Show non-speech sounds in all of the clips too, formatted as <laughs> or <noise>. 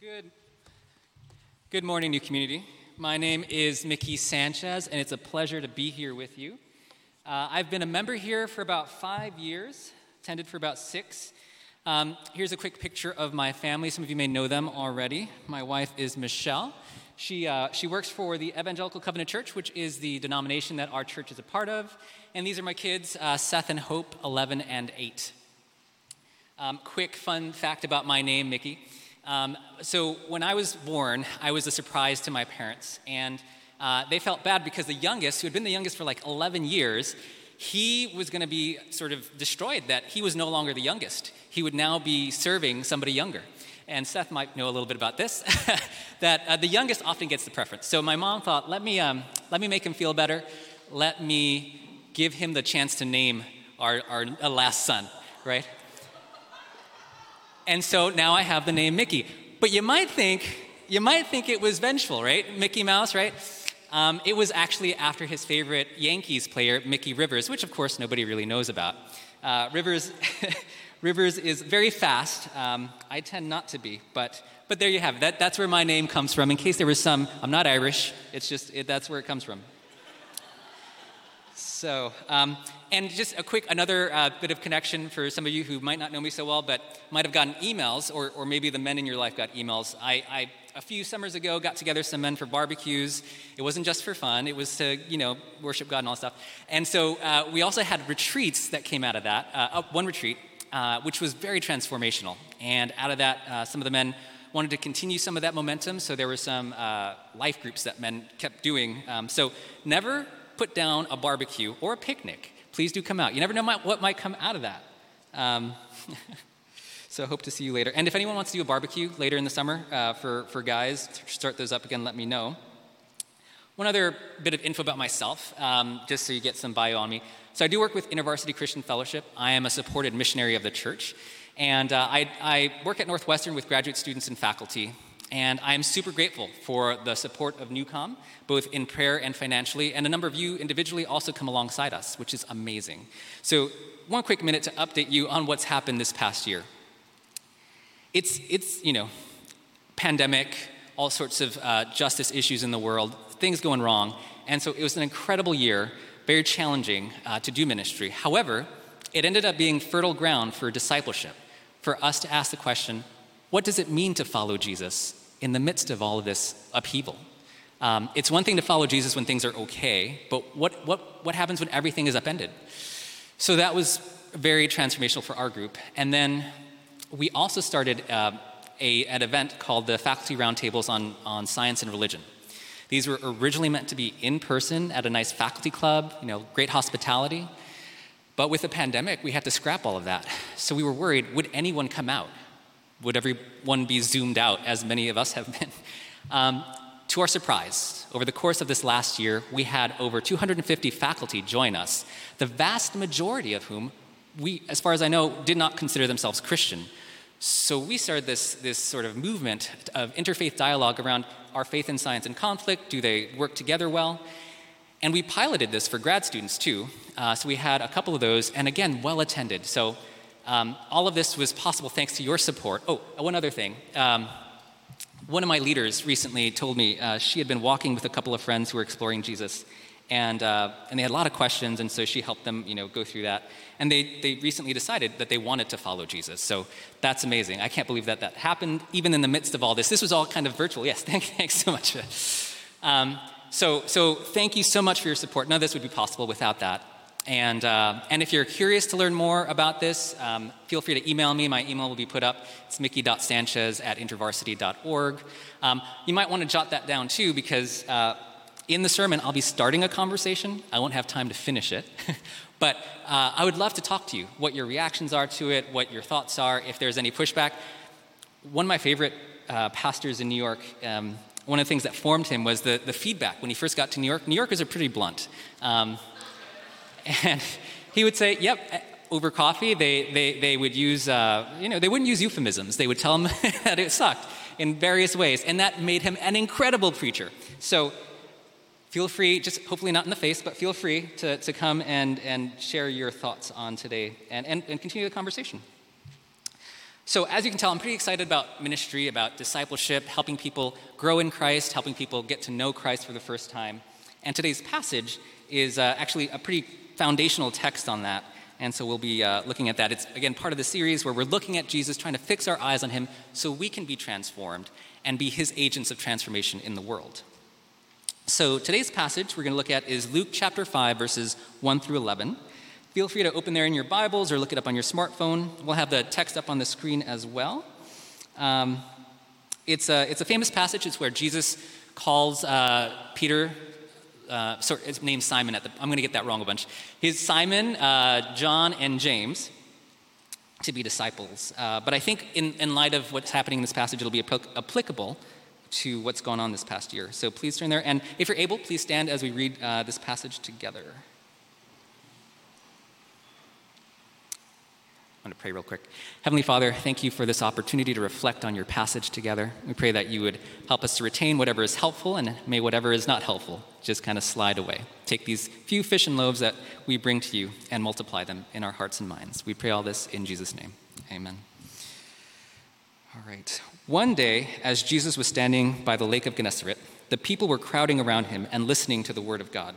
Good. Good morning, new community. My name is Mickey Sanchez, and it's a pleasure to be here with you. Uh, I've been a member here for about five years, attended for about six. Um, here's a quick picture of my family. Some of you may know them already. My wife is Michelle. She, uh, she works for the Evangelical Covenant Church, which is the denomination that our church is a part of. And these are my kids, uh, Seth and Hope, 11 and 8. Um, quick fun fact about my name, Mickey. Um, so when I was born, I was a surprise to my parents, and uh, they felt bad because the youngest, who had been the youngest for like 11 years, he was going to be sort of destroyed. That he was no longer the youngest. He would now be serving somebody younger. And Seth might know a little bit about this. <laughs> that uh, the youngest often gets the preference. So my mom thought, let me um, let me make him feel better. Let me give him the chance to name our, our last son, right? And so now I have the name Mickey. But you might think, you might think it was vengeful, right? Mickey Mouse, right? Um, it was actually after his favorite Yankees player, Mickey Rivers, which of course nobody really knows about. Uh, Rivers, <laughs> Rivers is very fast. Um, I tend not to be, but, but there you have it. That, that's where my name comes from. In case there was some, I'm not Irish, it's just, it, that's where it comes from. So, um, and just a quick, another uh, bit of connection for some of you who might not know me so well, but might have gotten emails, or, or maybe the men in your life got emails. I, I, a few summers ago, got together some men for barbecues. It wasn't just for fun, it was to, you know, worship God and all that stuff. And so uh, we also had retreats that came out of that. Uh, one retreat, uh, which was very transformational. And out of that, uh, some of the men wanted to continue some of that momentum, so there were some uh, life groups that men kept doing. Um, so never put down a barbecue or a picnic, please do come out. You never know what might come out of that. Um, <laughs> so hope to see you later. And if anyone wants to do a barbecue later in the summer uh, for, for guys, start those up again, let me know. One other bit of info about myself, um, just so you get some bio on me. So I do work with InterVarsity Christian Fellowship. I am a supported missionary of the church. And uh, I, I work at Northwestern with graduate students and faculty. And I am super grateful for the support of Newcom, both in prayer and financially. And a number of you individually also come alongside us, which is amazing. So, one quick minute to update you on what's happened this past year. It's, it's you know, pandemic, all sorts of uh, justice issues in the world, things going wrong. And so it was an incredible year, very challenging uh, to do ministry. However, it ended up being fertile ground for discipleship, for us to ask the question what does it mean to follow Jesus in the midst of all of this upheaval. Um, it's one thing to follow Jesus when things are okay, but what, what, what happens when everything is upended? So that was very transformational for our group. And then we also started uh, a, an event called the Faculty Roundtables on, on Science and Religion. These were originally meant to be in person at a nice faculty club, you know, great hospitality. But with the pandemic, we had to scrap all of that. So we were worried would anyone come out? Would everyone be zoomed out, as many of us have been? <laughs> Um, to our surprise, over the course of this last year, we had over 250 faculty join us, the vast majority of whom, we, as far as I know, did not consider themselves Christian. So we started this, this sort of movement of interfaith dialogue around our faith and science in conflict? Do they work together well? And we piloted this for grad students too. Uh, so we had a couple of those, and again, well attended. So um, all of this was possible thanks to your support. Oh, one other thing. Um, one of my leaders recently told me uh, she had been walking with a couple of friends who were exploring Jesus, and, uh, and they had a lot of questions, and so she helped them, you know, go through that. And they, they recently decided that they wanted to follow Jesus. So that's amazing. I can't believe that that happened, even in the midst of all this. This was all kind of virtual. Yes, <laughs> thank, thanks so much. Um, so, so thank you so much for your support. None of this would be possible without that. And, uh, and if you're curious to learn more about this, um, feel free to email me. My email will be put up. It's mickey.sanchez at intervarsity.org. Um, you might want to jot that down too, because uh, in the sermon, I'll be starting a conversation. I won't have time to finish it. <laughs> but uh, I would love to talk to you, what your reactions are to it, what your thoughts are, if there's any pushback. One of my favorite uh, pastors in New York, um, one of the things that formed him was the, the feedback when he first got to New York. New Yorkers are pretty blunt. Um, and he would say, Yep, over coffee, they, they, they would use, uh, you know, they wouldn't use euphemisms. They would tell him <laughs> that it sucked in various ways. And that made him an incredible preacher. So feel free, just hopefully not in the face, but feel free to, to come and, and share your thoughts on today and, and, and continue the conversation. So, as you can tell, I'm pretty excited about ministry, about discipleship, helping people grow in Christ, helping people get to know Christ for the first time. And today's passage is uh, actually a pretty foundational text on that. And so we'll be uh, looking at that. It's, again, part of the series where we're looking at Jesus, trying to fix our eyes on him so we can be transformed and be his agents of transformation in the world. So today's passage we're going to look at is Luke chapter 5, verses 1 through 11. Feel free to open there in your Bibles or look it up on your smartphone. We'll have the text up on the screen as well. Um, it's, a, it's a famous passage. It's where Jesus calls uh, Peter, uh, sorry, his name's Simon. At the, I'm going to get that wrong a bunch. His Simon, uh, John, and James to be disciples. Uh, but I think in, in light of what's happening in this passage, it'll be applicable to what's gone on this past year. So please turn there. And if you're able, please stand as we read uh, this passage together. Going to pray real quick. Heavenly Father, thank you for this opportunity to reflect on your passage together. We pray that you would help us to retain whatever is helpful and may whatever is not helpful just kind of slide away. Take these few fish and loaves that we bring to you and multiply them in our hearts and minds. We pray all this in Jesus' name. Amen. All right. One day, as Jesus was standing by the lake of Gennesaret, the people were crowding around him and listening to the word of God.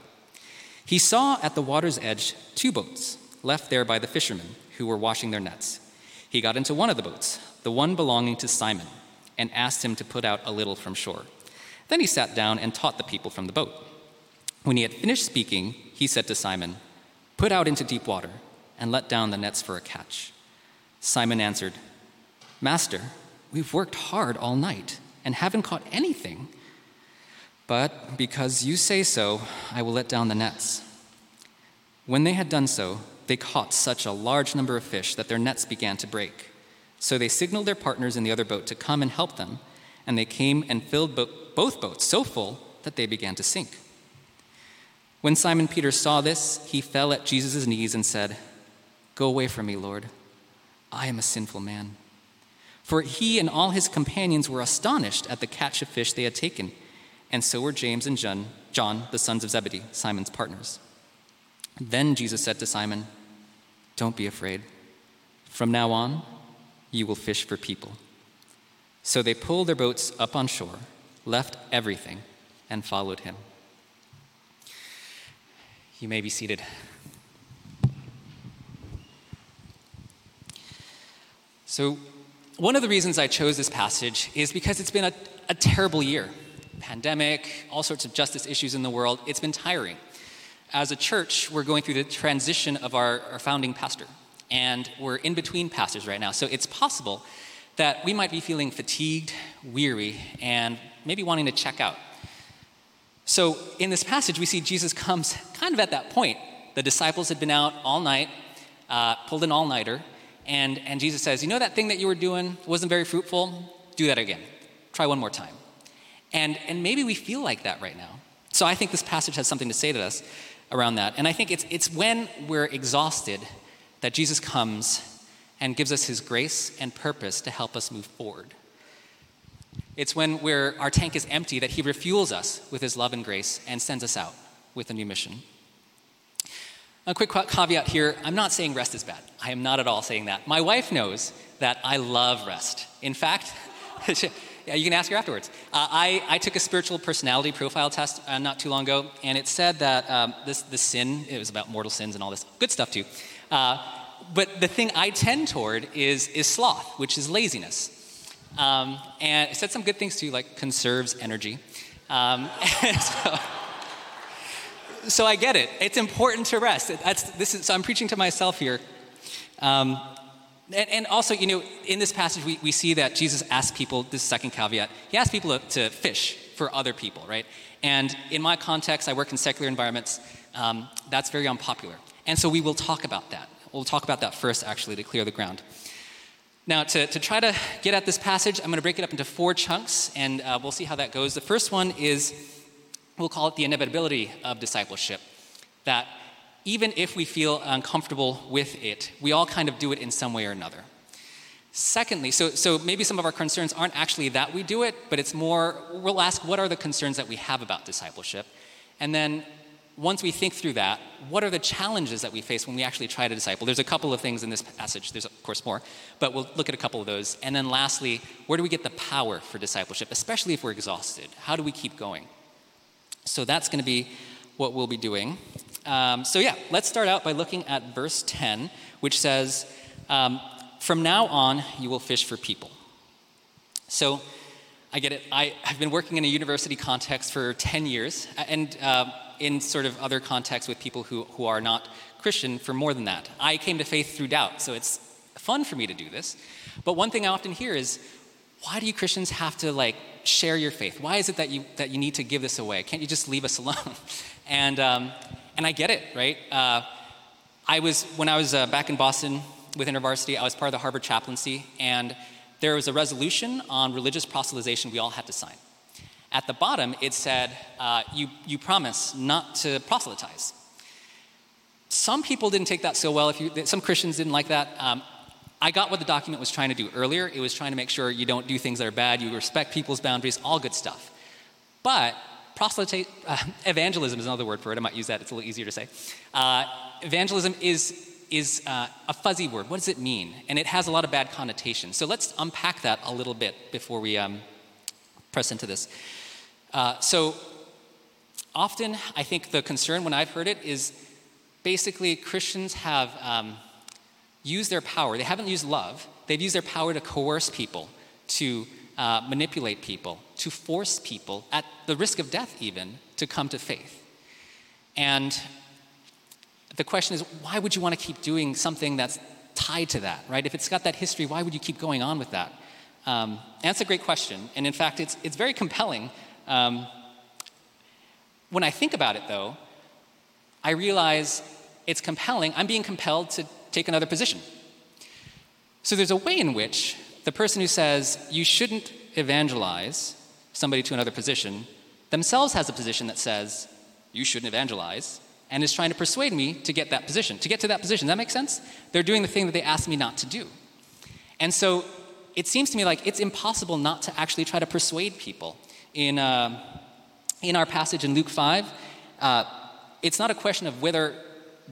He saw at the water's edge two boats left there by the fishermen who were washing their nets. He got into one of the boats, the one belonging to Simon, and asked him to put out a little from shore. Then he sat down and taught the people from the boat. When he had finished speaking, he said to Simon, Put out into deep water and let down the nets for a catch. Simon answered, Master, we've worked hard all night and haven't caught anything. But because you say so, I will let down the nets. When they had done so, they caught such a large number of fish that their nets began to break. So they signaled their partners in the other boat to come and help them, and they came and filled bo- both boats so full that they began to sink. When Simon Peter saw this, he fell at Jesus' knees and said, Go away from me, Lord. I am a sinful man. For he and all his companions were astonished at the catch of fish they had taken, and so were James and John, John, the sons of Zebedee, Simon's partners. Then Jesus said to Simon, Don't be afraid. From now on, you will fish for people. So they pulled their boats up on shore, left everything, and followed him. You may be seated. So, one of the reasons I chose this passage is because it's been a, a terrible year. Pandemic, all sorts of justice issues in the world. It's been tiring as a church, we're going through the transition of our, our founding pastor, and we're in between pastors right now. So it's possible that we might be feeling fatigued, weary, and maybe wanting to check out. So in this passage, we see Jesus comes kind of at that point. The disciples had been out all night, uh, pulled an all nighter, and, and Jesus says, You know that thing that you were doing wasn't very fruitful? Do that again. Try one more time. And, and maybe we feel like that right now. So I think this passage has something to say to us around that. And I think it's, it's when we're exhausted that Jesus comes and gives us his grace and purpose to help us move forward. It's when we're, our tank is empty that he refuels us with his love and grace and sends us out with a new mission. A quick caveat here I'm not saying rest is bad. I am not at all saying that. My wife knows that I love rest. In fact, <laughs> Yeah, you can ask her afterwards. Uh, I, I took a spiritual personality profile test uh, not too long ago, and it said that um, this, this sin, it was about mortal sins and all this good stuff too. Uh, but the thing I tend toward is, is sloth, which is laziness. Um, and it said some good things too, like conserves energy. Um, <laughs> so, so, I get it. It's important to rest. That's, this is, so I'm preaching to myself here. Um, and, and, also, you know, in this passage, we, we see that Jesus asks people, this second caveat, he asks people to, to fish for other people, right? And in my context, I work in secular environments, um, that's very unpopular. And so we will talk about that. We'll talk about that first, actually, to clear the ground. Now, to, to try to get at this passage, I'm going to break it up into four chunks, and uh, we'll see how that goes. The first one is, we'll call it the inevitability of discipleship. That even if we feel uncomfortable with it, we all kind of do it in some way or another. Secondly, so, so maybe some of our concerns aren't actually that we do it, but it's more, we'll ask what are the concerns that we have about discipleship? And then once we think through that, what are the challenges that we face when we actually try to disciple? There's a couple of things in this passage. There's, of course, more, but we'll look at a couple of those. And then lastly, where do we get the power for discipleship, especially if we're exhausted? How do we keep going? So that's going to be what we'll be doing. Um, so, yeah, let's start out by looking at verse 10, which says, um, From now on, you will fish for people. So, I get it. I, have been working in a university context for 10 years, and uh, in sort of other contexts with people who, who are not Christian for more than that. I came to faith through doubt, so it's fun for me to do this. But one thing I often hear is, why do you Christians have to like share your faith? Why is it that you that you need to give this away? Can't you just leave us alone? <laughs> and um, and I get it, right? Uh, I was when I was uh, back in Boston with InterVarsity, I was part of the Harvard chaplaincy, and there was a resolution on religious proselytization we all had to sign. At the bottom, it said, uh, you, you promise not to proselytize. Some people didn't take that so well. If you, some Christians didn't like that. Um, I got what the document was trying to do earlier. It was trying to make sure you don't do things that are bad, you respect people's boundaries, all good stuff. But proselyte, uh, evangelism is another word for it. I might use that, it's a little easier to say. Uh, evangelism is, is uh, a fuzzy word. What does it mean? And it has a lot of bad connotations. So let's unpack that a little bit before we um, press into this. Uh, so often, I think the concern when I've heard it is basically Christians have um, used their power. They haven't used love, they've used their power to coerce people, to uh, manipulate people, to force people, at the risk of death even, to come to faith. And the question is, why would you want to keep doing something that's tied to that, right? If it's got that history, why would you keep going on with that? Um, that's a great question. And in fact, it's, it's very compelling um, when I think about it, though, I realize it's compelling. I'm being compelled to take another position. So there's a way in which the person who says you shouldn't evangelize somebody to another position themselves has a position that says you shouldn't evangelize and is trying to persuade me to get that position, to get to that position. Does that make sense? They're doing the thing that they asked me not to do. And so it seems to me like it's impossible not to actually try to persuade people in, uh, in our passage in Luke 5, uh, it's not a question of whether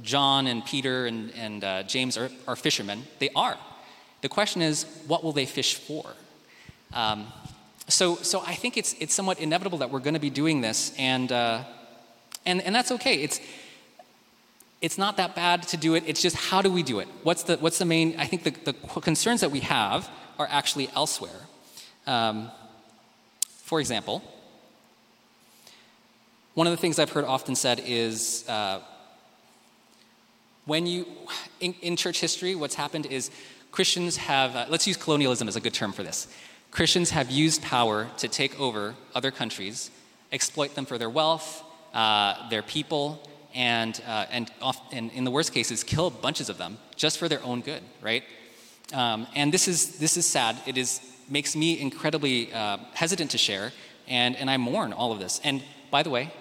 John and Peter and, and uh, James are, are, fishermen. They are. The question is, what will they fish for? Um, so, so I think it's, it's somewhat inevitable that we're going to be doing this, and, uh, and, and that's okay. It's, it's not that bad to do it. It's just how do we do it? What's the, what's the main? I think the, the concerns that we have are actually elsewhere. Um, for example, one of the things I've heard often said is uh, when you, in, in, church history, what's happened is Christians have, uh, let's use colonialism as a good term for this. Christians have used power to take over other countries, exploit them for their wealth, uh, their people, and, uh, and, off, and, in the worst cases, kill bunches of them just for their own good, right? Um, and this is, this is sad. It is makes me incredibly uh, hesitant to share, and, and I mourn all of this. And by the way,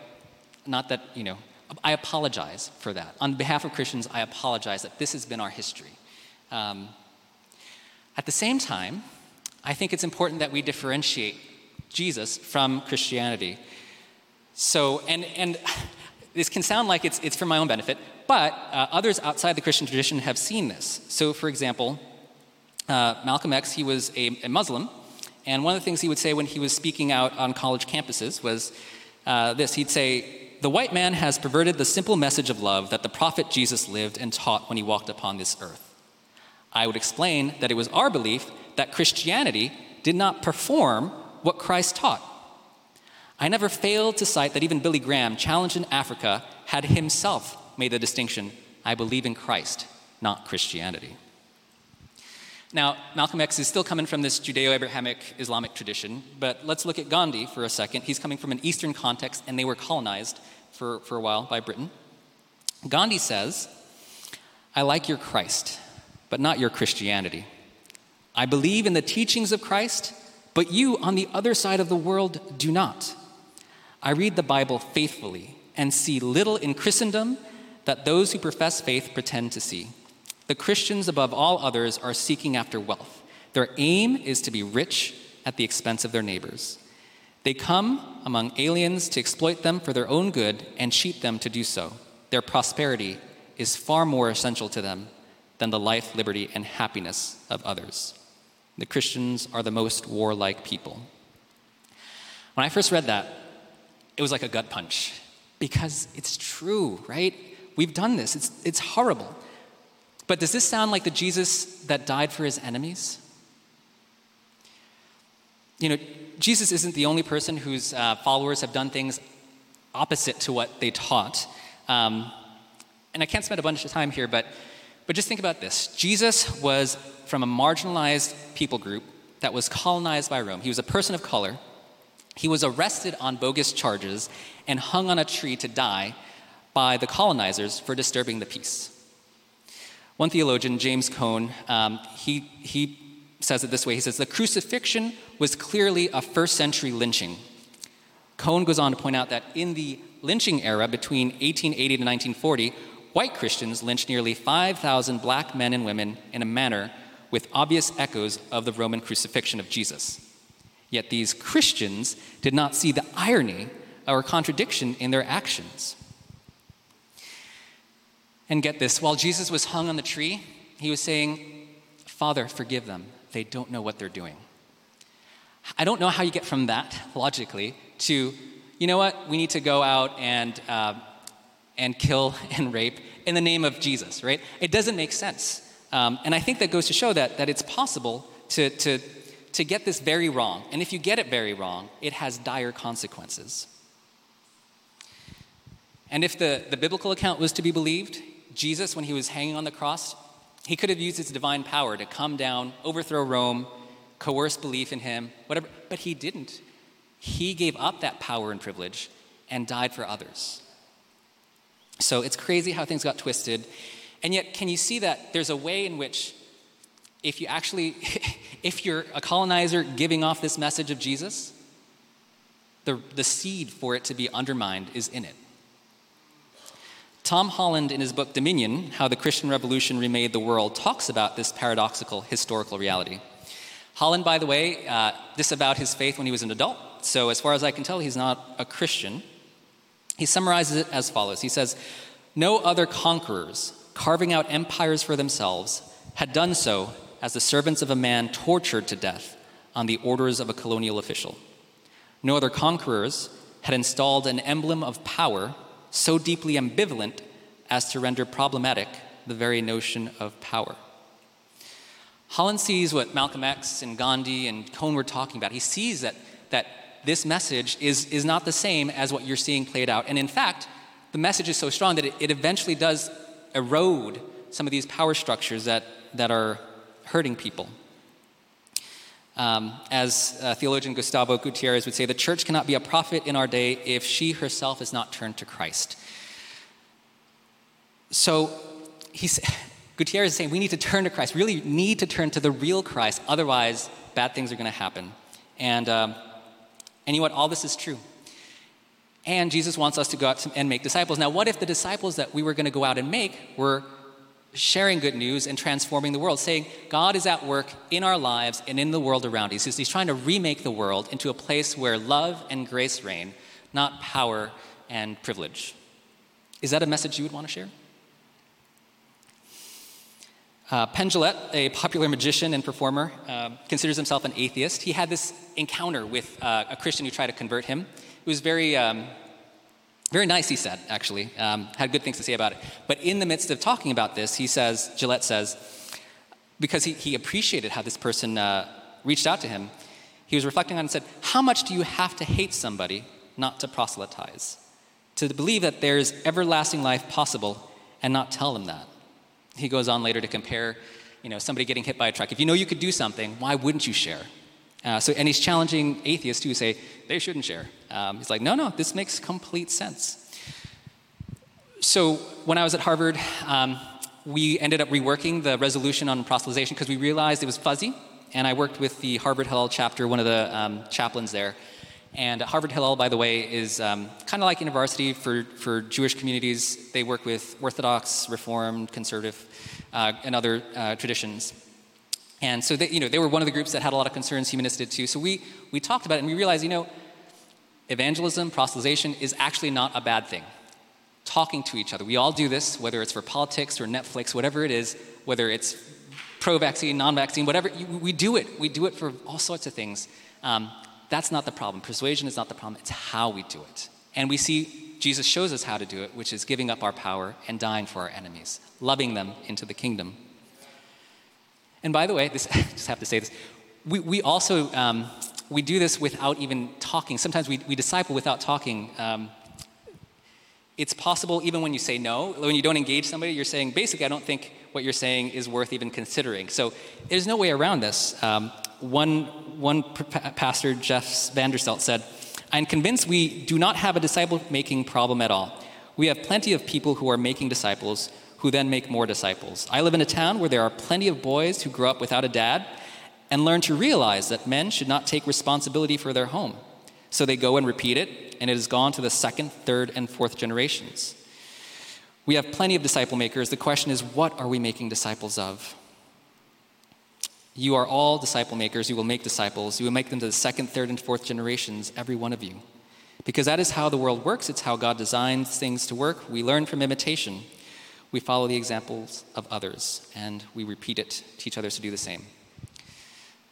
not that, you know, I apologize for that. On behalf of Christians, I apologize that this has been our history. Um, at the same time, I think it's important that we differentiate Jesus from Christianity. So, and, and <laughs> this can sound like it's, it's for my own benefit, but uh, others outside the Christian tradition have seen this. So, for example, uh, Malcolm X, he was a, a, Muslim, and one of the things he would say when he was speaking out on college campuses was uh, this he'd say, The white man has perverted the simple message of love that the prophet Jesus lived and taught when he walked upon this earth. I would explain that it was our belief that Christianity did not perform what Christ taught. I never failed to cite that even Billy Graham, challenged in Africa, had himself made the distinction I believe in Christ, not Christianity. Now, Malcolm X is still coming from this Judeo Abrahamic Islamic tradition, but let's look at Gandhi for a second. He's coming from an Eastern context, and they were colonized for, for a while by Britain. Gandhi says, I like your Christ, but not your Christianity. I believe in the teachings of Christ, but you on the other side of the world do not. I read the Bible faithfully and see little in Christendom that those who profess faith pretend to see. The Christians, above all others, are seeking after wealth. Their aim is to be rich at the expense of their neighbors. They come among aliens to exploit them for their own good and cheat them to do so. Their prosperity is far more essential to them than the life, liberty, and happiness of others. The Christians are the most warlike people. When I first read that, it was like a gut punch because it's true, right? We've done this, it's, it's horrible. But does this sound like the Jesus that died for his enemies? You know, Jesus isn't the only person whose uh, followers have done things opposite to what they taught. Um, and I can't spend a bunch of time here, but, but just think about this Jesus was from a marginalized people group that was colonized by Rome. He was a person of color. He was arrested on bogus charges and hung on a tree to die by the colonizers for disturbing the peace. One theologian, James Cone, um, he, he says it this way He says, The crucifixion was clearly a first century lynching. Cone goes on to point out that in the lynching era between 1880 to 1940, white Christians lynched nearly 5,000 black men and women in a manner with obvious echoes of the Roman crucifixion of Jesus. Yet these Christians did not see the irony or contradiction in their actions. And get this while Jesus was hung on the tree, he was saying, Father, forgive them. They don't know what they're doing. I don't know how you get from that logically to, you know what, we need to go out and, uh, and kill and rape in the name of Jesus, right? It doesn't make sense. Um, and I think that goes to show that, that it's possible to, to, to get this very wrong. And if you get it very wrong, it has dire consequences. And if the, the biblical account was to be believed, Jesus, when he was hanging on the cross, he could have used his divine power to come down, overthrow Rome, coerce belief in him, whatever, but he didn't. He gave up that power and privilege and died for others. So it's crazy how things got twisted. And yet, can you see that there's a way in which, if you actually, <laughs> if you're a colonizer giving off this message of Jesus, the, the seed for it to be undermined is in it. Tom Holland, in his book Dominion How the Christian Revolution Remade the World, talks about this paradoxical historical reality. Holland, by the way, uh, disavowed his faith when he was an adult, so as far as I can tell, he's not a Christian. He summarizes it as follows He says, No other conquerors, carving out empires for themselves, had done so as the servants of a man tortured to death on the orders of a colonial official. No other conquerors had installed an emblem of power so deeply ambivalent as to render problematic the very notion of power. Holland sees what Malcolm X and Gandhi and Cone were talking about. He sees that, that this message is, is not the same as what you're seeing played out. And in fact, the message is so strong that it, it eventually does erode some of these power structures that, that are hurting people. Um, as uh, theologian Gustavo Gutierrez would say, the church cannot be a prophet in our day if she herself is not turned to Christ. So he's, <laughs> Gutierrez is saying we need to turn to Christ, really need to turn to the real Christ, otherwise, bad things are going to happen. And, um, and you know what? All this is true. And Jesus wants us to go out and make disciples. Now, what if the disciples that we were going to go out and make were sharing good news and transforming the world, saying God is at work in our lives and in the world around us. He's trying to remake the world into a place where love and grace reign, not power and privilege. Is that a message you would want to share? Uh, a popular magician and performer, uh, considers himself an atheist. He had this encounter with uh, a Christian who tried to convert him. It was very um, very nice, he said, actually. Um, had good things to say about it. But in the midst of talking about this, he says, Jillette says, because he, he appreciated how this person uh, reached out to him, he was reflecting on and said, How much do you have to hate somebody not to proselytize? To believe that there's everlasting life possible and not tell them that. He goes on later to compare, you know, somebody getting hit by a truck. If you know you could do something, why wouldn't you share? Uh, so, and he's challenging atheists who say they shouldn't share. Um, he's like, no, no, this makes complete sense. So, when I was at Harvard, um, we ended up reworking the resolution on proselytization because we realized it was fuzzy. And I worked with the Harvard Hillel chapter, one of the um, chaplains there. And Harvard Hillel, by the way, is um, kind of like university for, for Jewish communities. They work with Orthodox, Reformed, Conservative, uh, and other uh, traditions. And so they, you know, they were one of the groups that had a lot of concerns, humanists did too. So we, we talked about it and we realized, you know, evangelism, proselytization is actually not a bad thing. Talking to each other. We all do this, whether it's for politics or Netflix, whatever it is, whether it's pro vaccine, non vaccine, whatever, we do it. We do it for all sorts of things. Um, that's not the problem. Persuasion is not the problem, it's how we do it. And we see Jesus shows us how to do it, which is giving up our power and dying for our enemies, loving them into the kingdom. And by the way, this, <laughs> I just have to say this. We, we also um, we do this without even talking. Sometimes we, we disciple without talking. Um, it's possible even when you say no, when you don't engage somebody, you're saying, basically, I don't think what you're saying is worth even considering. So there's no way around this. Um, one, one pastor, Jeff Vanderstelt, said, I'm convinced we do not have a disciple making problem at all. We have plenty of people who are making disciples who then make more disciples. I live in a town where there are plenty of boys who grow up without a dad and learn to realize that men should not take responsibility for their home. So they go and repeat it, and it has gone to the second, third, and fourth generations. We have plenty of disciple makers. The question is, what are we making disciples of? You are all disciple makers. You will make disciples. You will make them to the second, third, and fourth generations, every one of you. Because that is how the world works. It's how God designs things to work. We learn from imitation. We follow the examples of others, and we repeat it, teach others to do the same.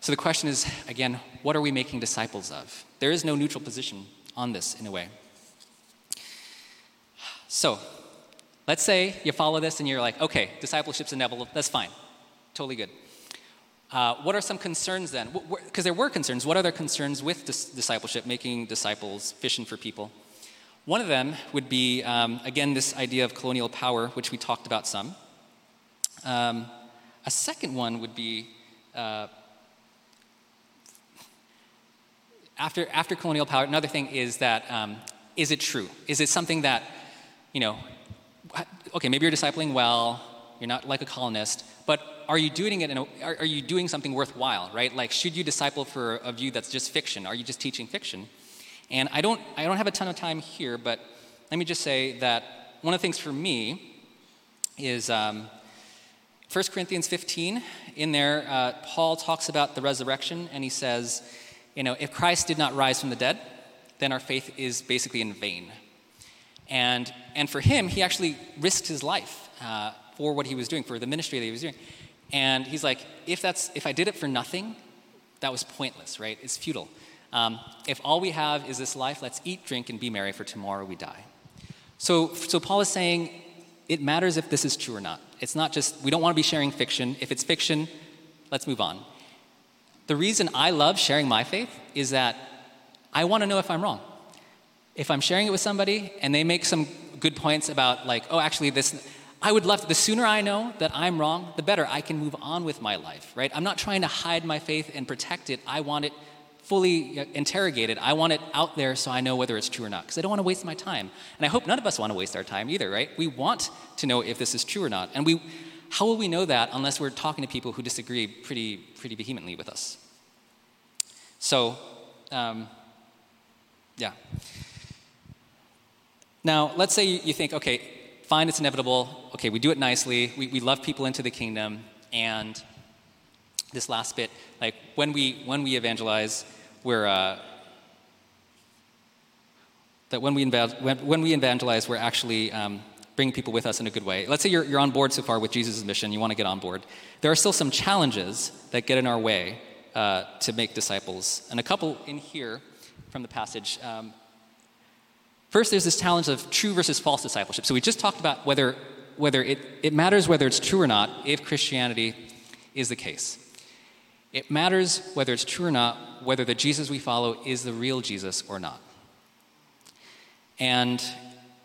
So the question is again, what are we making disciples of? There is no neutral position on this in a way. So, let's say you follow this and you're like, okay, discipleship's inevitable, that's fine, totally good. Uh, what are some concerns then? Because there were concerns. What are their concerns with dis- discipleship, making disciples, fishing for people? One of them would be, um, again, this idea of colonial power, which we talked about some. Um, a second one would be uh, after, after colonial power, another thing is that um, is it true? Is it something that, you know, okay, maybe you're discipling well, you're not like a colonist, but are you doing it in a, are, are you doing something worthwhile, right? Like, should you disciple for a view that's just fiction? Are you just teaching fiction? And I don't, I don't have a ton of time here, but let me just say that one of the things for me is um, 1 Corinthians 15. In there, uh, Paul talks about the resurrection, and he says, you know, if Christ did not rise from the dead, then our faith is basically in vain. And, and for him, he actually risked his life uh, for what he was doing, for the ministry that he was doing. And he's like, if, that's, if I did it for nothing, that was pointless, right? It's futile. Um, if all we have is this life, let's eat, drink, and be merry, for tomorrow we die. So, so Paul is saying it matters if this is true or not. It's not just, we don't want to be sharing fiction. If it's fiction, let's move on. The reason I love sharing my faith is that I want to know if I'm wrong. If I'm sharing it with somebody and they make some good points about, like, oh, actually, this, I would love, to, the sooner I know that I'm wrong, the better I can move on with my life, right? I'm not trying to hide my faith and protect it. I want it fully uh, interrogated. I want it out there so I know whether it's true or not, because I don't want to waste my time. And I hope none of us want to waste our time either, right? We want to know if this is true or not. And we, how will we know that unless we're talking to people who disagree pretty, pretty vehemently with us? So, um, yeah. Now, let's say you think, okay, fine, it's inevitable. Okay, we do it nicely. We, we love people into the kingdom. And this last bit, like when we, when we evangelize, we're, uh, that when we, when, we evangelize, we're actually um, bring people with us in a good way. Let's say you're, you're on board so far with Jesus' mission, you want to get on board. There are still some challenges that get in our way uh, to make disciples. And a couple in here from the passage. Um, first, there's this challenge of true versus false discipleship. So we just talked about whether, whether it, it matters whether it's true or not if Christianity is the case. It matters whether it's true or not, whether the Jesus we follow is the real Jesus or not. And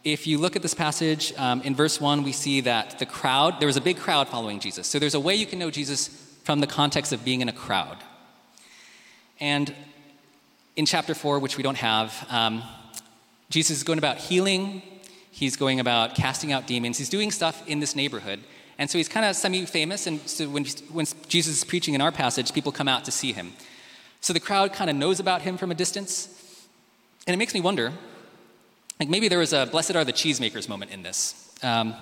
if you look at this passage, um, in verse 1, we see that the crowd, there was a big crowd following Jesus. So there's a way you can know Jesus from the context of being in a crowd. And in chapter 4, which we don't have, um, Jesus is going about healing, he's going about casting out demons, he's doing stuff in this neighborhood. And so he's kind of semi famous, and so when, when Jesus is preaching in our passage, people come out to see him. So the crowd kind of knows about him from a distance. And it makes me wonder like maybe there was a blessed are the cheesemakers moment in this. Um,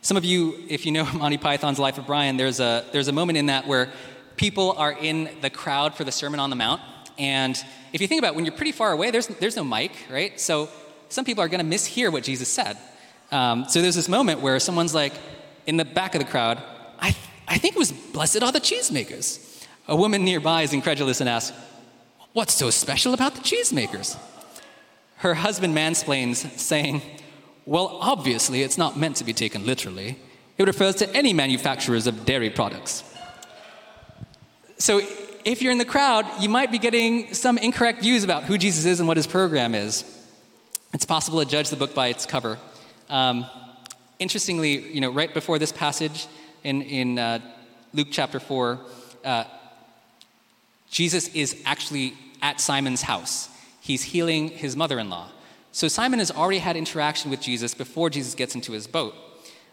some of you, if you know <laughs> Monty Python's Life of Brian, there's a, there's a moment in that where people are in the crowd for the Sermon on the Mount, And if you think about it, when you're pretty far away, there's, there's no mic, right? So some people are going to mishear what Jesus said. Um, so there's this moment where someone's like, in the back of the crowd, I, I think it was blessed are the cheesemakers. A woman nearby is incredulous and asks, What's so special about the cheesemakers? Her husband mansplains, saying, Well, obviously, it's not meant to be taken literally. It refers to any manufacturers of dairy products. So, if you're in the crowd, you might be getting some incorrect views about who Jesus is and what his program is. It's possible to judge the book by its cover. Um, interestingly, you know, right before this passage in, in uh, Luke chapter 4, uh, Jesus is actually at Simon's house. He's healing his mother in law. So Simon has already had interaction with Jesus before Jesus gets into his boat.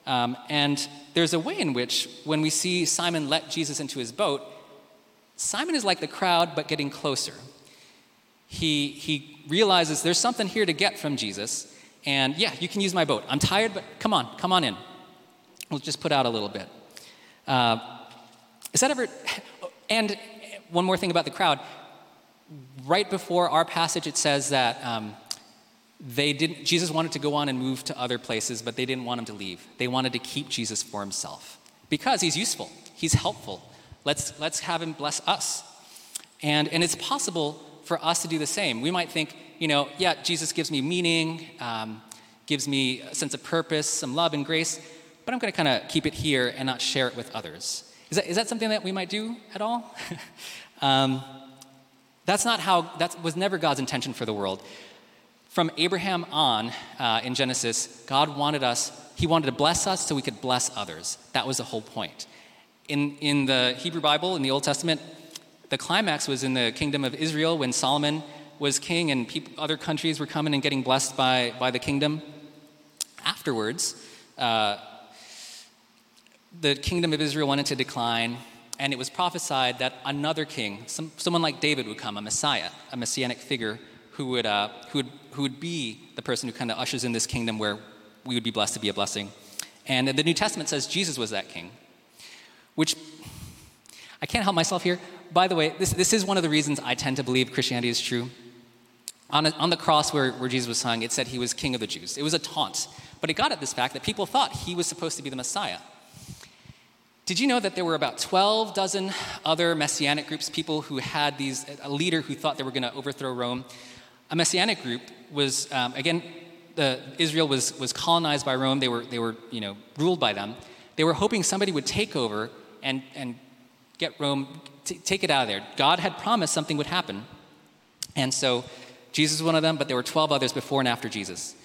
Um, and there's a way in which, when we see Simon let Jesus into his boat, Simon is like the crowd, but getting closer. He, he realizes there's something here to get from Jesus. And yeah, you can use my boat. I'm tired, but come on, come on in. We'll just put out a little bit. Uh, is that ever. <laughs> And one more thing about the crowd. Right before our passage, it says that um, they didn't, Jesus wanted to go on and move to other places, but they didn't want him to leave. They wanted to keep Jesus for himself because he's useful, he's helpful. Let's, let's have him bless us. And, and it's possible for us to do the same. We might think, you know, yeah, Jesus gives me meaning, um, gives me a sense of purpose, some love and grace, but I'm going to kind of keep it here and not share it with others. Is that, is that something that we might do at all? <laughs> um, that's not how, that was never God's intention for the world. From Abraham on uh, in Genesis, God wanted us, He wanted to bless us so we could bless others. That was the whole point. In, in the Hebrew Bible, in the Old Testament, the climax was in the kingdom of Israel when Solomon was king and other countries were coming and getting blessed by, by the kingdom. Afterwards, uh, the kingdom of Israel went into decline, and it was prophesied that another king, some, someone like David, would come, a Messiah, a messianic figure who would, uh, who would, who would be the person who kind of ushers in this kingdom where we would be blessed to be a blessing. And the New Testament says Jesus was that king, which I can't help myself here. By the way, this, this is one of the reasons I tend to believe Christianity is true. On, a, on the cross where, where Jesus was hung, it said he was king of the Jews. It was a taunt, but it got at this fact that people thought he was supposed to be the Messiah. Did you know that there were about 12 dozen other messianic groups, people who had these, a leader who thought they were going to overthrow Rome? A messianic group was, um, again, the, Israel was, was colonized by Rome. They were, they were you know, ruled by them. They were hoping somebody would take over and, and get Rome, t- take it out of there. God had promised something would happen. And so Jesus was one of them, but there were 12 others before and after Jesus.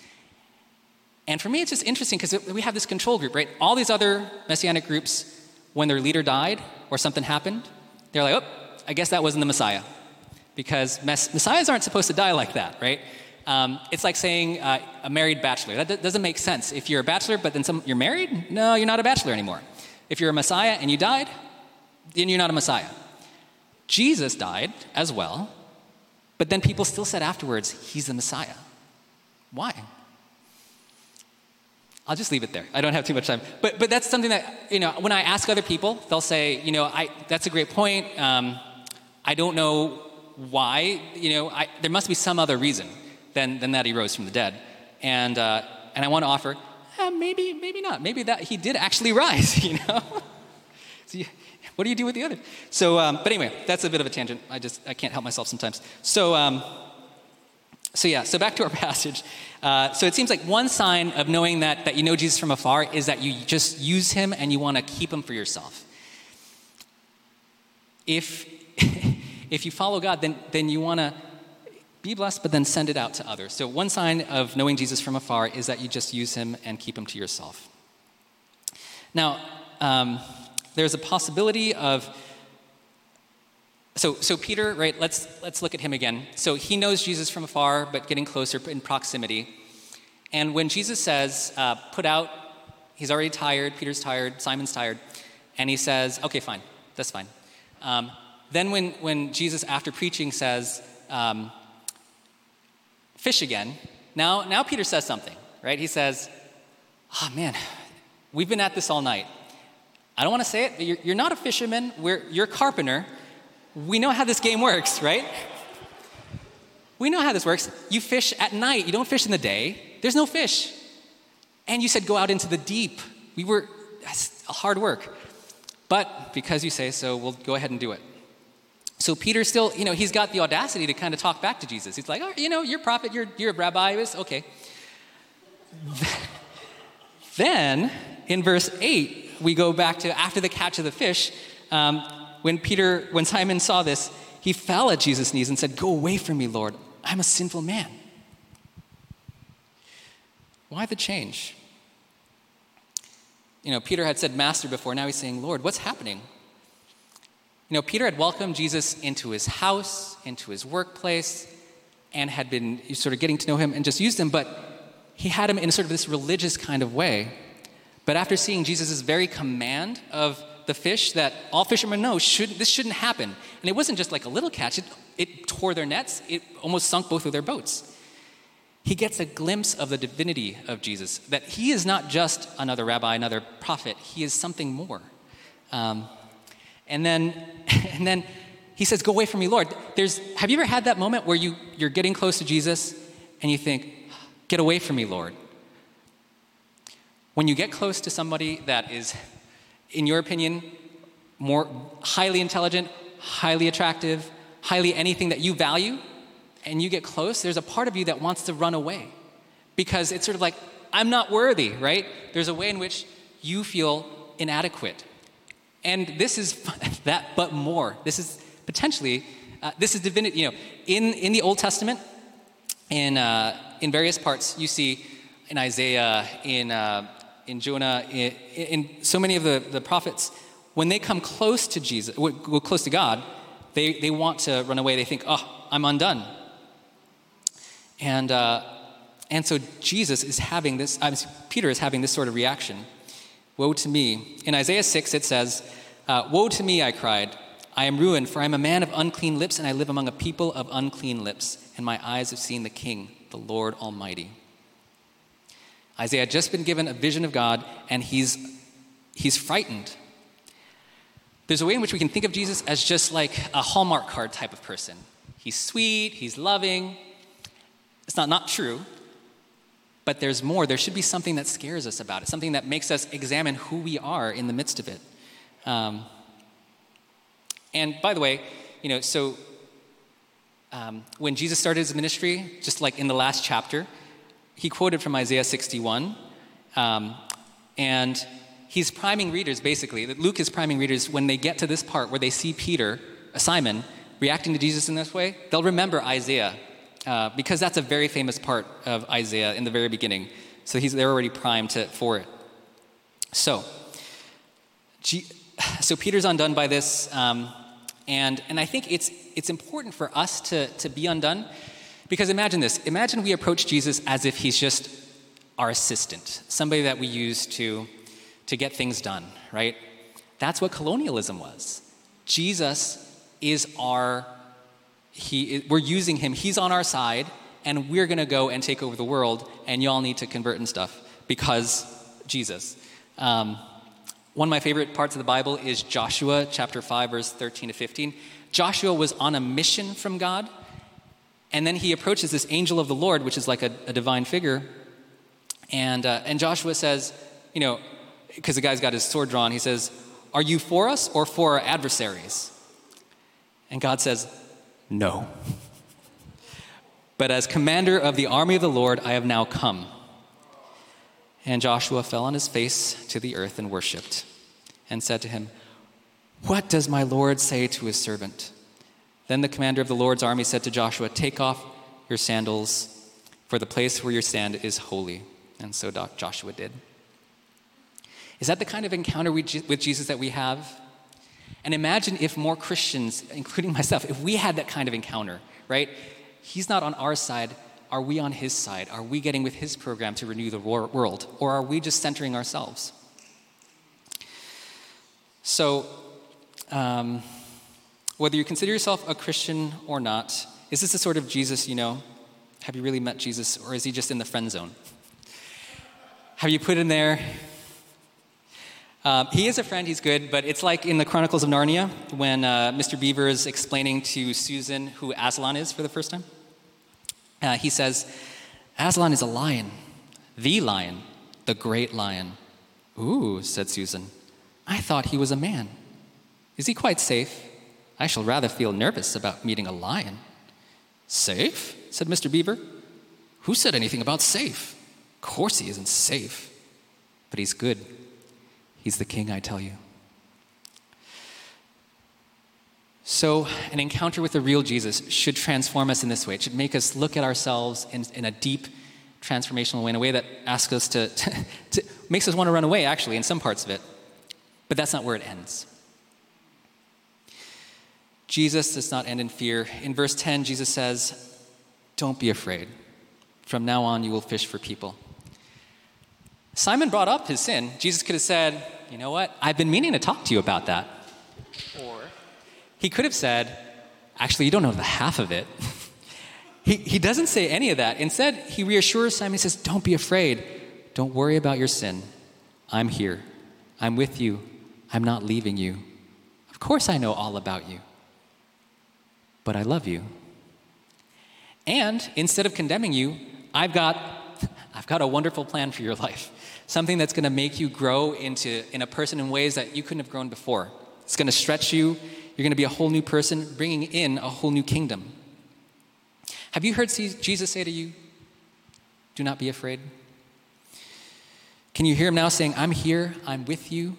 And for me, it's just interesting because we have this control group, right? All these other messianic groups when their leader died or something happened, they're like, oh, I guess that wasn't the Messiah. Because mess- messiahs aren't supposed to die like that, right? Um, it's like saying uh, a married bachelor. That d- doesn't make sense. If you're a bachelor, but then some, you're married, no, you're not a bachelor anymore. If you're a Messiah and you died, then you're not a Messiah. Jesus died as well, but then people still said afterwards, he's the Messiah. Why? I'll just leave it there. I don't have too much time. But, but that's something that, you know, when I ask other people, they'll say, you know, I, that's a great point. Um, I don't know why, you know, I, there must be some other reason than, than that he rose from the dead. And, uh, and I want to offer, eh, maybe, maybe not. Maybe that he did actually <laughs> rise, you know? <laughs> so you, what do you do with the other? So, um, but anyway, that's a bit of a tangent. I just, I can't help myself sometimes. So, um, so yeah, so back to our <laughs> passage. Uh, so it seems like one sign of knowing that, that you know Jesus from afar is that you just use him and you want to keep him for yourself. If, <laughs> if you follow God, then, then you want to be blessed, but then send it out to others. So one sign of knowing Jesus from afar is that you just use him and keep him to yourself. Now, um, there's a possibility of so, so Peter, right, let's, let's look at him again. So he knows Jesus from afar, but getting closer in proximity. And when Jesus says, uh, put out, he's already tired, Peter's tired, Simon's tired, and he says, okay, fine, that's fine. Um, then when, when Jesus, after preaching, says, um, fish again, now, now Peter says something, right? He says, oh man, we've been at this all night. I don't want to say it, but you're, you're not a fisherman, We're, you're a carpenter we know how this game works, right? We know how this works. You fish at night, you don't fish in the day. There's no fish. And you said, Go out into the deep. We were, that's hard work. But because you say so, we'll go ahead and do it. So Peter still, you know, he's got the audacity to kind of talk back to Jesus. He's like, oh, you know, you're a prophet, you're, you're a rabbi, it's okay. <laughs> then, in verse 8, we go back to after the catch of the fish. Um, when Peter, when Simon saw this, he fell at Jesus' knees and said, Go away from me, Lord. I'm a sinful man. Why the change? You know, Peter had said master before, now he's saying Lord. What's happening? You know, Peter had welcomed Jesus into his house, into his workplace, and had been sort of getting to know him and just used him, but he had him in sort of this religious kind of way. But after seeing Jesus' very command of the fish that all fishermen know should, this shouldn't happen, and it wasn't just like a little catch, it, it tore their nets, it almost sunk both of their boats. He gets a glimpse of the divinity of Jesus, that he is not just another rabbi, another prophet, he is something more. Um, and then, <laughs> and then he says, Go away from me, Lord. There's, have you ever had that moment where you, you're getting close to Jesus and you think, Get away from me, Lord? When you get close to somebody that is, in your opinion, more highly intelligent, highly attractive, highly anything that you value, and you get close, there's a part of you that wants to run away because it's sort of like, I'm not worthy, right? There's a way in which you feel inadequate. And this is <laughs> that, but more. This is potentially, uh, this is divinity. You know, in, in the Old Testament, in, uh, in various parts, you see in Isaiah, in, uh, in Jonah, in, in, so many of the, the prophets, when they come close to Jesus, close to God, they, they want to run away. They think, oh, I'm undone. And, uh, and so Jesus is having this, Peter is having this sort of reaction. Woe to me. In Isaiah 6, it says, uh, Woe to me, I cried. I am ruined, for I am a man of unclean lips, and I live among a people of unclean lips, and my eyes have seen the King, the Lord Almighty. Isaiah had just been given a vision of God, and he's, he's frightened. There's a way in which we can think of Jesus as just like a Hallmark card type of person. He's sweet, he's loving. It's not not true, but there's more. There should be something that scares us about it, something that makes us examine who we are in the midst of it. Um, and by the way, you know, so um, when Jesus started his ministry, just like in the last chapter, he quoted from Isaiah 61. Um, and he's priming readers, basically. Luke is priming readers when they get to this part where they see Peter, Simon, reacting to Jesus in this way, they'll remember Isaiah uh, because that's a very famous part of Isaiah in the very beginning. So he's, they're already primed to, for it. So, G, <sighs> so Peter's undone by this, um, and, and I think it's, it's important for us to, to be undone because imagine this imagine we approach Jesus as if he's just our assistant, somebody that we use to, to get things done, right? That's what colonialism was. Jesus is our he, we're using him. He's on our side, and we're to go and take over the world, and y'all need to convert and stuff because Jesus. Um, one of my favorite parts of the Bible is Joshua chapter 5, verse 13 to 15. Joshua was on a mission from God, and then he approaches this angel of the Lord, which is like a, a divine figure. And, uh, and Joshua says, you know, because the guy's got his sword drawn, he says, Are you for us or for our adversaries? And God says, no. But as commander of the army of the Lord, I have now come. And Joshua fell on his face to the earth and worshiped, and said to him, What does my Lord say to his servant? Then the commander of the Lord's army said to Joshua, Take off your sandals, for the place where you stand is holy. And so Joshua did. Is that the kind of encounter with Jesus that we have? And imagine if more Christians, including myself, if we had that kind of encounter, right? He's not on our side. Are we on his side? Are we getting with his program to renew the world? Or are we just centering ourselves? So, um, whether you consider yourself a Christian or not, is this the sort of Jesus you know? Have you really met Jesus, or is he just in the friend zone? Have you put in there, um, he is a friend, he's good, but it's like in the Chronicles of Narnia when uh, Mr. Beaver is explaining to Susan who Aslan is for the first time. Uh, he says, Aslan is a lion, the lion, the great lion. Ooh, said Susan. I thought he was a man. Is he quite safe? I shall rather feel nervous about meeting a lion. Safe? said Mr. Beaver. Who said anything about safe? Of course he isn't safe. But he's good. He's the king, I tell you. So, an encounter with the real Jesus should transform us in this way. It should make us look at ourselves in, in a deep, transformational way, in a way that asks us to, <laughs> to, to, makes us want to run away, actually, in some parts of it. But that's not where it ends. Jesus does not end in fear. In verse 10, Jesus says, Don't be afraid. From now on, you will fish for people. Simon brought up his sin. Jesus could have said, You know what? I've been meaning to talk to you about that. Or he could have said, Actually, you don't know the half of it. <laughs> he, he doesn't say any of that. Instead, he reassures Simon. He says, Don't be afraid. Don't worry about your sin. I'm here. I'm with you. I'm not leaving you. Of course, I know all about you but I love you. And instead of condemning you, I've got, <laughs> I've got a wonderful plan for your life. Something that's going to make you grow into in a person in ways that you couldn't have grown before. It's going to stretch you. You're going to be a whole new person, bringing in a whole new kingdom. Have you heard Jesus say to you, Do not be afraid? Can you hear him now saying, I'm here, I'm with you,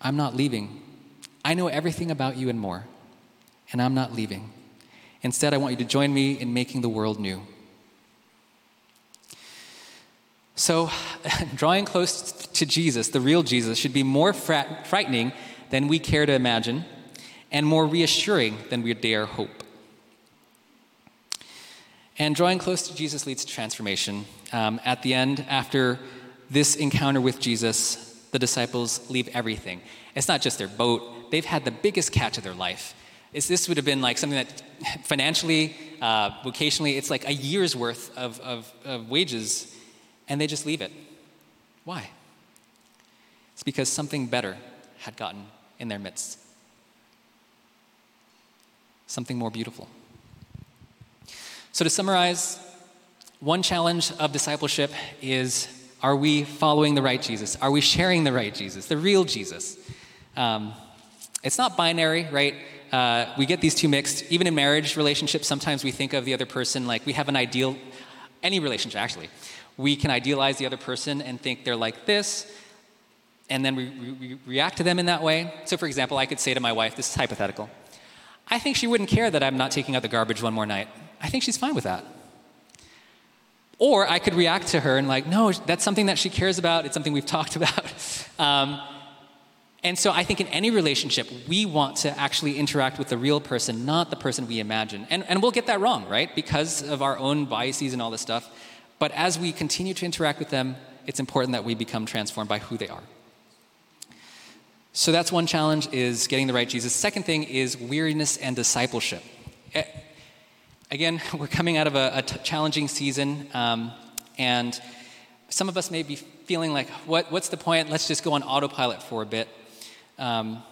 I'm not leaving. I know everything about you and more, and I'm not leaving. Instead, I want you to join me in making the world new. So, <laughs> drawing close to Jesus, the real Jesus, should be more frightening than we care to imagine and more reassuring than we dare hope. And drawing close to Jesus leads to transformation. Um, at the end, after this encounter with Jesus, the disciples leave everything. It's not just their boat, they've had the biggest catch of their life is this would have been like something that financially, uh, vocationally, it's like a year's worth of, of, of wages, and they just leave it. Why? It's because something better had gotten in their midst. Something more beautiful. So, to summarize, one challenge of discipleship is are we following the right Jesus? Are we sharing the right Jesus, the real Jesus? Um, it's not binary, right? Uh, we get these two mixed. Even in marriage relationships, sometimes we think of the other person like we have an ideal, any relationship actually. We can idealize the other person and think they're like this, and then we, we, react to them in that way. So, for example, I could say to my wife, this is hypothetical, I think she wouldn't care that I'm not taking out the garbage one more night. I think she's fine with that. Or I could react to her and, like, no, that's something that she cares about. It's something we've <laughs> talked about. Um, and so I think in any relationship, we want to actually interact with the real person, not the person we imagine. And, and we'll get that wrong, right? Because of our own biases and all this stuff. But as we continue to interact with them, it's important that we become transformed by who they are. So that's one challenge is getting the right Jesus. Second thing is weariness and discipleship. Eh, again, <laughs> we're coming out of a, a t- challenging season, um, and some of us may be feeling like, what, what's the point? Let's just go on autopilot for a bit. Um,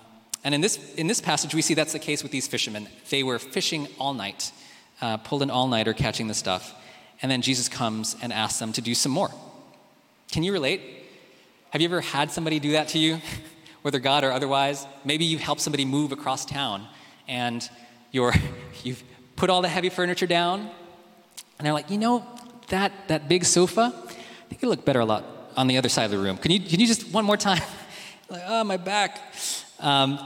and in this, in this passage, we see that's the case with these fishermen. They were fishing all night, uh, pulled an all nighter catching the stuff. And then Jesus comes and asks them to do some more. Can you relate? Have you ever had somebody do that to you, <laughs> whether God or otherwise? Maybe you helped somebody move across town and you're, <laughs> you've put all the heavy furniture down, and they're like, you know, that, that big sofa, I think it look better a lot on the other side of the room. Can you, can you just, one more time? Like, oh, my back. Um,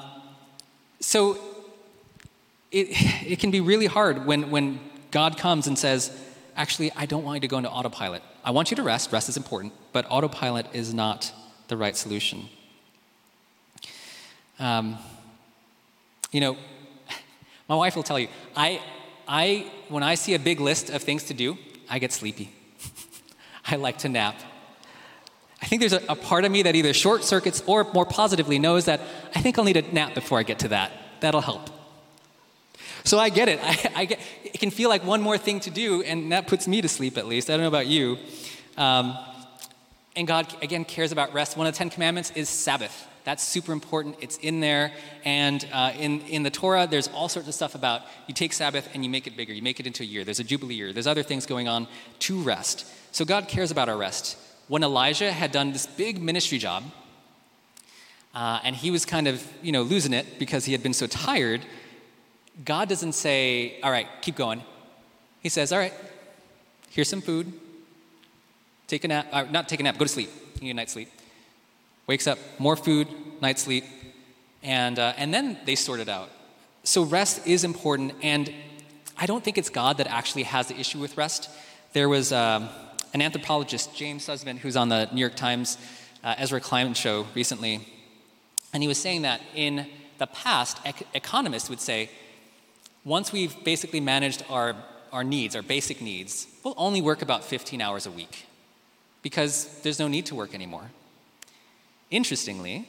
so it, it can be really hard when, when God comes and says, actually, I don't want you to go into autopilot. I want you to rest. Rest is important, but autopilot is not the right solution. Um, you know, my wife will tell you, I, I, when I see a big list of things to do, I get sleepy. <laughs> I like to nap. I think there's a, a, part of me that either short circuits or more positively knows that I think I'll need a nap before I get to that. That'll help. So I get it. <laughs> I, I get, it can feel like one more thing to do, and that puts me to sleep at least. I don't know about you. Um, And God, again, cares about rest. One of the Ten Commandments is Sabbath. That's super important. It's in there. And uh, in, in the Torah, there's all sorts of stuff about you take Sabbath and you make it bigger. You make it into a year. There's a Jubilee year. There's other things going on to rest. So God cares about our rest. When Elijah had done this big ministry job, uh, and he was kind of, you know, losing it because he had been so tired, God doesn't say, all right, keep going. He says, all right, here's some food. Take a nap, uh, not take a nap, go to sleep. You need a night's sleep. Wakes up, more food, night sleep, and, uh, and then they sort it out. So rest is important, and I don't think it's God that actually has the issue with rest. There was um, an anthropologist, James Suzman, who's on the New York Times uh, Ezra Klein show recently, and he was saying that in the past, ec- economists would say, once we've basically managed our, our needs, our basic needs, we'll only work about 15 hours a week because there's no need to work anymore. Interestingly,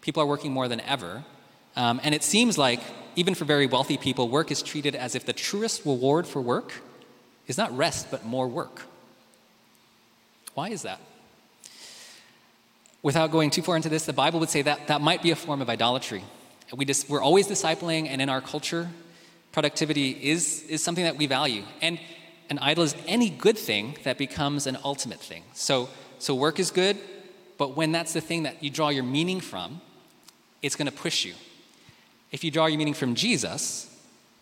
people are working more than ever, um, and it seems like, even for very wealthy people, work is treated as if the truest reward for work is not rest, but more work. Why is that? Without going too far into this, the Bible would say that that might be a form of idolatry. We just, we're always discipling, and in our culture, productivity is, is something that we value. And an idol is any good thing that becomes an ultimate thing. So, so work is good, but when that's the thing that you draw your meaning from, it's going to push you. If you draw your meaning from Jesus,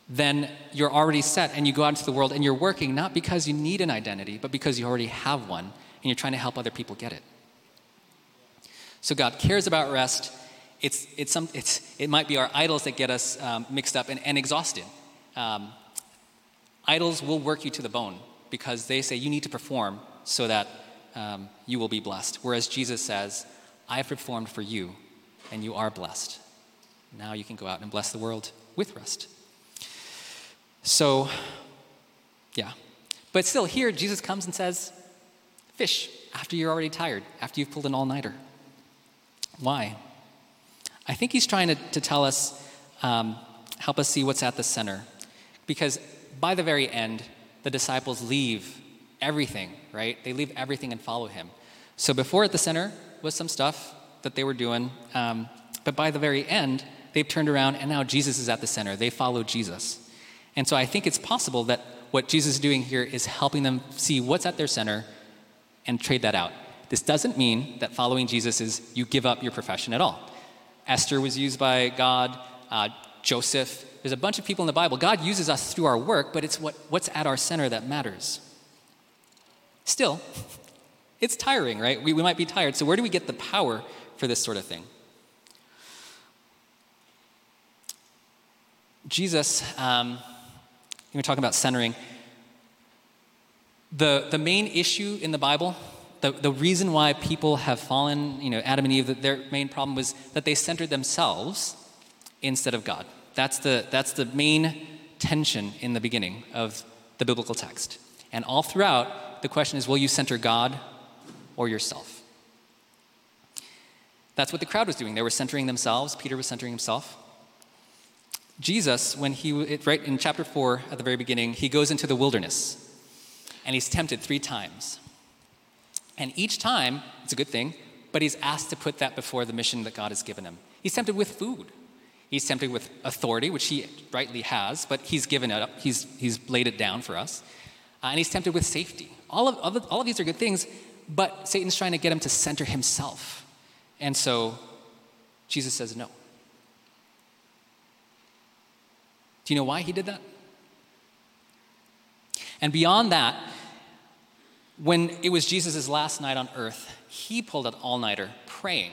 then you're already set and you go out into the world and you're working not because you need an identity, but because you already have one and you're trying to help other people get it. So God cares about rest. It's, it's some, it's, it might be our idols that get us um, mixed up and, and exhausted. Um, idols will work you to the bone because they say you need to perform so that um, you will be blessed. Whereas Jesus says, I have performed for you, and you are blessed. Now you can go out and bless the world with rest. So, yeah. But still, here, Jesus comes and says, Fish, after you're already tired, after you've pulled an all nighter. Why? I think he's trying to, to tell us, um, help us see what's at the center. Because by the very end, the disciples leave everything, right? They leave everything and follow him. So before at the center was some stuff that they were doing, um, but by the very end, they've turned around and now Jesus is at the center. They follow Jesus. And so I think it's possible that what Jesus is doing here is helping them see what's at their center and trade that out. This doesn't mean that following Jesus is you give up your profession at all. Esther was used by God, uh, Joseph. There's a bunch of people in the Bible. God uses us through our work, but it's what, what's at our center that matters. Still, it's tiring, right? We, we might be tired. So, where do we get the power for this sort of thing? Jesus, um, we're talking about centering. The, the main issue in the Bible, the, the reason why people have fallen, you know, Adam and Eve, their main problem was that they centered themselves instead of God. That's the, that's the main tension in the beginning of the biblical text. And all throughout, the question is will you center God or yourself? That's what the crowd was doing. They were centering themselves. Peter was centering himself. Jesus, when he, right in chapter 4 at the very beginning, he goes into the wilderness and he's tempted three times. And each time, it's a good thing, but he's asked to put that before the mission that God has given him. He's tempted with food. He's tempted with authority, which he rightly has, but he's given it up. He's, he's laid it down for us. Uh, and he's tempted with safety. All of, all of, all of these are good things, but Satan's trying to get him to center himself. And so Jesus says no. Do you know why he did that? And beyond that, when it was Jesus' last night on earth, he pulled an all nighter praying.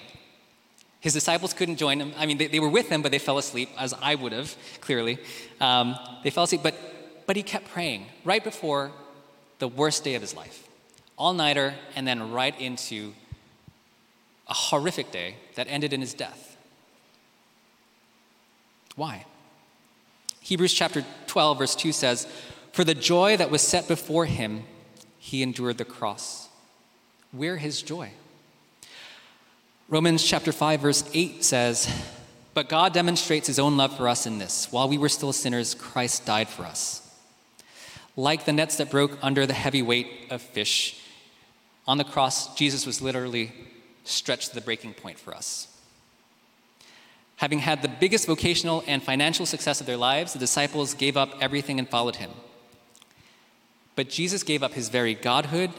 His disciples couldn't join him. I mean, they, they, were with him, but they fell asleep, as I would have, clearly. Um, they fell asleep, but, but he kept praying right before the worst day of his life. All nighter, and then right into a horrific day that ended in his death. Why? Hebrews chapter 12, verse 2 says, For the joy that was set before him, he endured the cross. Where his joy? Romans chapter 5 verse 8 says, "But God demonstrates his own love for us in this: while we were still sinners, Christ died for us." Like the nets that broke under the heavy weight of fish, On the cross, Jesus was literally stretched to the breaking point for us. Having had the biggest vocational and financial success of their lives, the disciples gave up everything and followed him. But Jesus gave up his very godhood,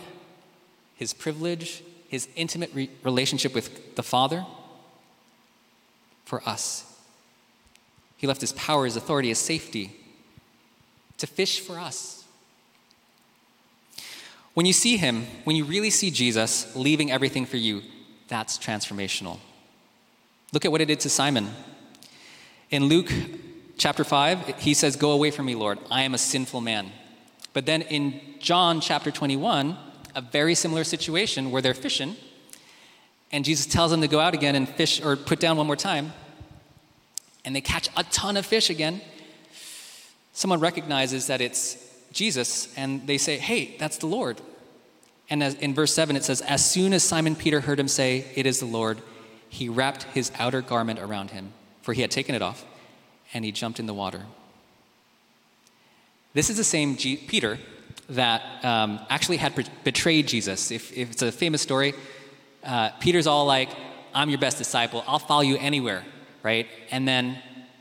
his privilege, his intimate re- relationship with the Father for us. He left his power, his authority, his safety to fish for us. When you see him, when you really see Jesus leaving everything for you, that's transformational. Look at what it did to Simon. In Luke chapter 5, he says, Go away from me, Lord. I am a sinful man. But then in John chapter 21, a very similar situation where they're fishing, and Jesus tells them to go out again and fish or put down one more time, and they catch a ton of fish again. Someone recognizes that it's Jesus, and they say, Hey, that's the Lord. And as, in verse 7, it says, As soon as Simon Peter heard him say, It is the Lord, he wrapped his outer garment around him, for he had taken it off, and he jumped in the water. This is the same G- Peter that um, actually had pre- betrayed Jesus. If, if, it's a famous story, uh, Peter's all like, I'm your best disciple, I'll follow you anywhere, right? And then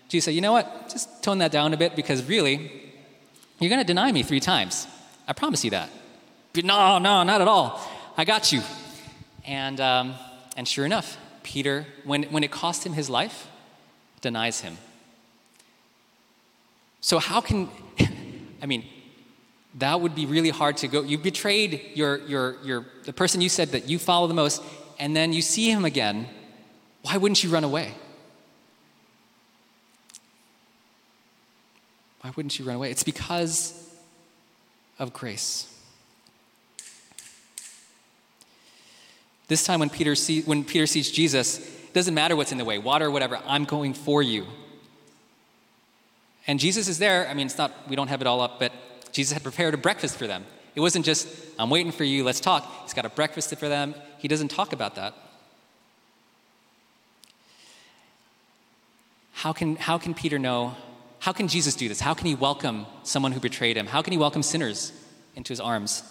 Jesus said, You know what? Just tone that down a bit because really, you're going to deny me three times. I promise you that. But no, no, not at all. I got you. And, um, and sure enough, Peter, when, when it cost him his life, denies him. So, how can, I mean, that would be really hard to go. You betrayed your, your, your, the person you said that you follow the most, and then you see him again. Why wouldn't you run away? Why wouldn't you run away? It's because of grace. This time, when Peter, see, when Peter sees Jesus, it doesn't matter what's in the way water or whatever, I'm going for you. And Jesus is there. I mean, it's not, we don't have it all up, but Jesus had prepared a breakfast for them. It wasn't just, I'm waiting for you, let's talk. He's got a breakfast for them. He doesn't talk about that. How can, how can Peter know? How can Jesus do this? How can he welcome someone who betrayed him? How can he welcome sinners into his arms?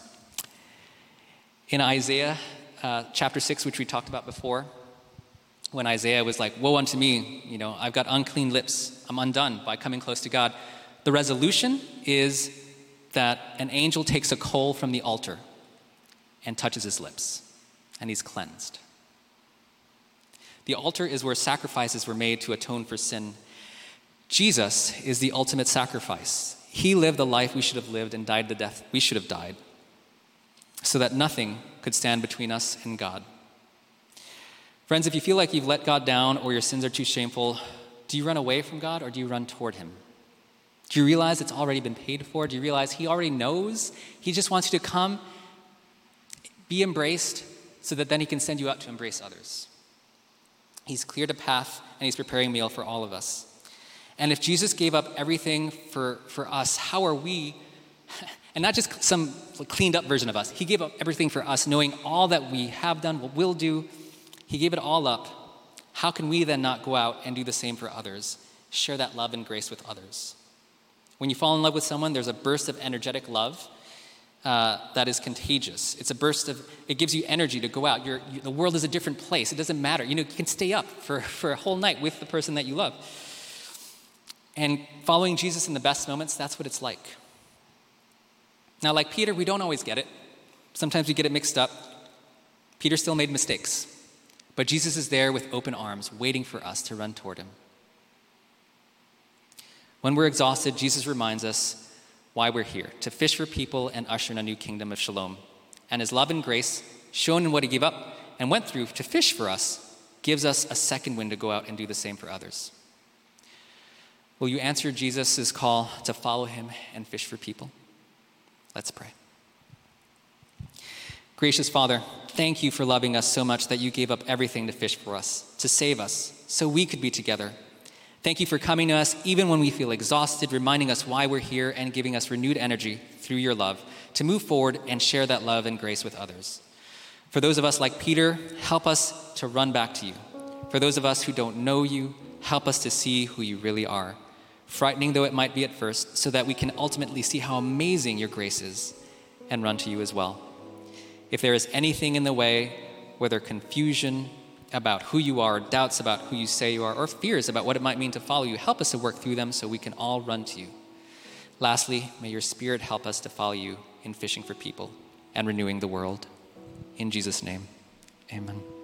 In Isaiah uh, chapter 6, which we talked about before, when Isaiah was like, Woe unto me, you know, I've got unclean lips, I'm undone by coming close to God. The resolution is that an angel takes a coal from the altar and touches his lips, and he's cleansed. The altar is where sacrifices were made to atone for sin. Jesus is the ultimate sacrifice. He lived the life we should have lived and died the death we should have died, so that nothing could stand between us and God. Friends, if you feel like you've let God down or your sins are too shameful, do you run away from God or do you run toward Him? Do you realize it's already been paid for? Do you realize He already knows? He just wants you to come, be embraced, so that then He can send you out to embrace others. He's cleared a path and He's preparing a meal for all of us. And if Jesus gave up everything for, for us, how are we, <laughs> and not just some cleaned up version of us, He gave up everything for us, knowing all that we have done, what we'll do, He gave it all up. How can we then not go out and do the same for others? Share that love and grace with others. When you fall in love with someone, there's a burst of energetic love uh, that is contagious. It's a burst of, it gives you energy to go out. You, the world is a different place. It doesn't matter. You know, you can stay up for, for a whole night with the person that you love. And following Jesus in the best moments, that's what it's like. Now, like Peter, we don't always get it. Sometimes we get it mixed up. Peter still made mistakes. But Jesus is there with open arms, waiting for us to run toward him. When we're exhausted, Jesus reminds us why we're here to fish for people and usher in a new kingdom of shalom. And his love and grace, shown in what he gave up and went through to fish for us, gives us a second wind to go out and do the same for others. Will you answer Jesus' call to follow him and fish for people? Let's pray. Gracious Father, thank you for loving us so much that you gave up everything to fish for us, to save us, so we could be together Thank you for coming to us even when we feel exhausted, reminding us why we're here and giving us renewed energy through your love to move forward and share that love and grace with others. For those of us like Peter, help us to run back to you. For those of us who don't know you, help us to see who you really are, frightening though it might be at first, so that we can ultimately see how amazing your grace is and run to you as well. If there is anything in the way, whether confusion about who you are, doubts about who you say you are, or fears about what it might mean to follow you, help us to work through them so we can all run to you. Lastly, may your Spirit help us to follow you in fishing for people and renewing the world. In Jesus' name, amen.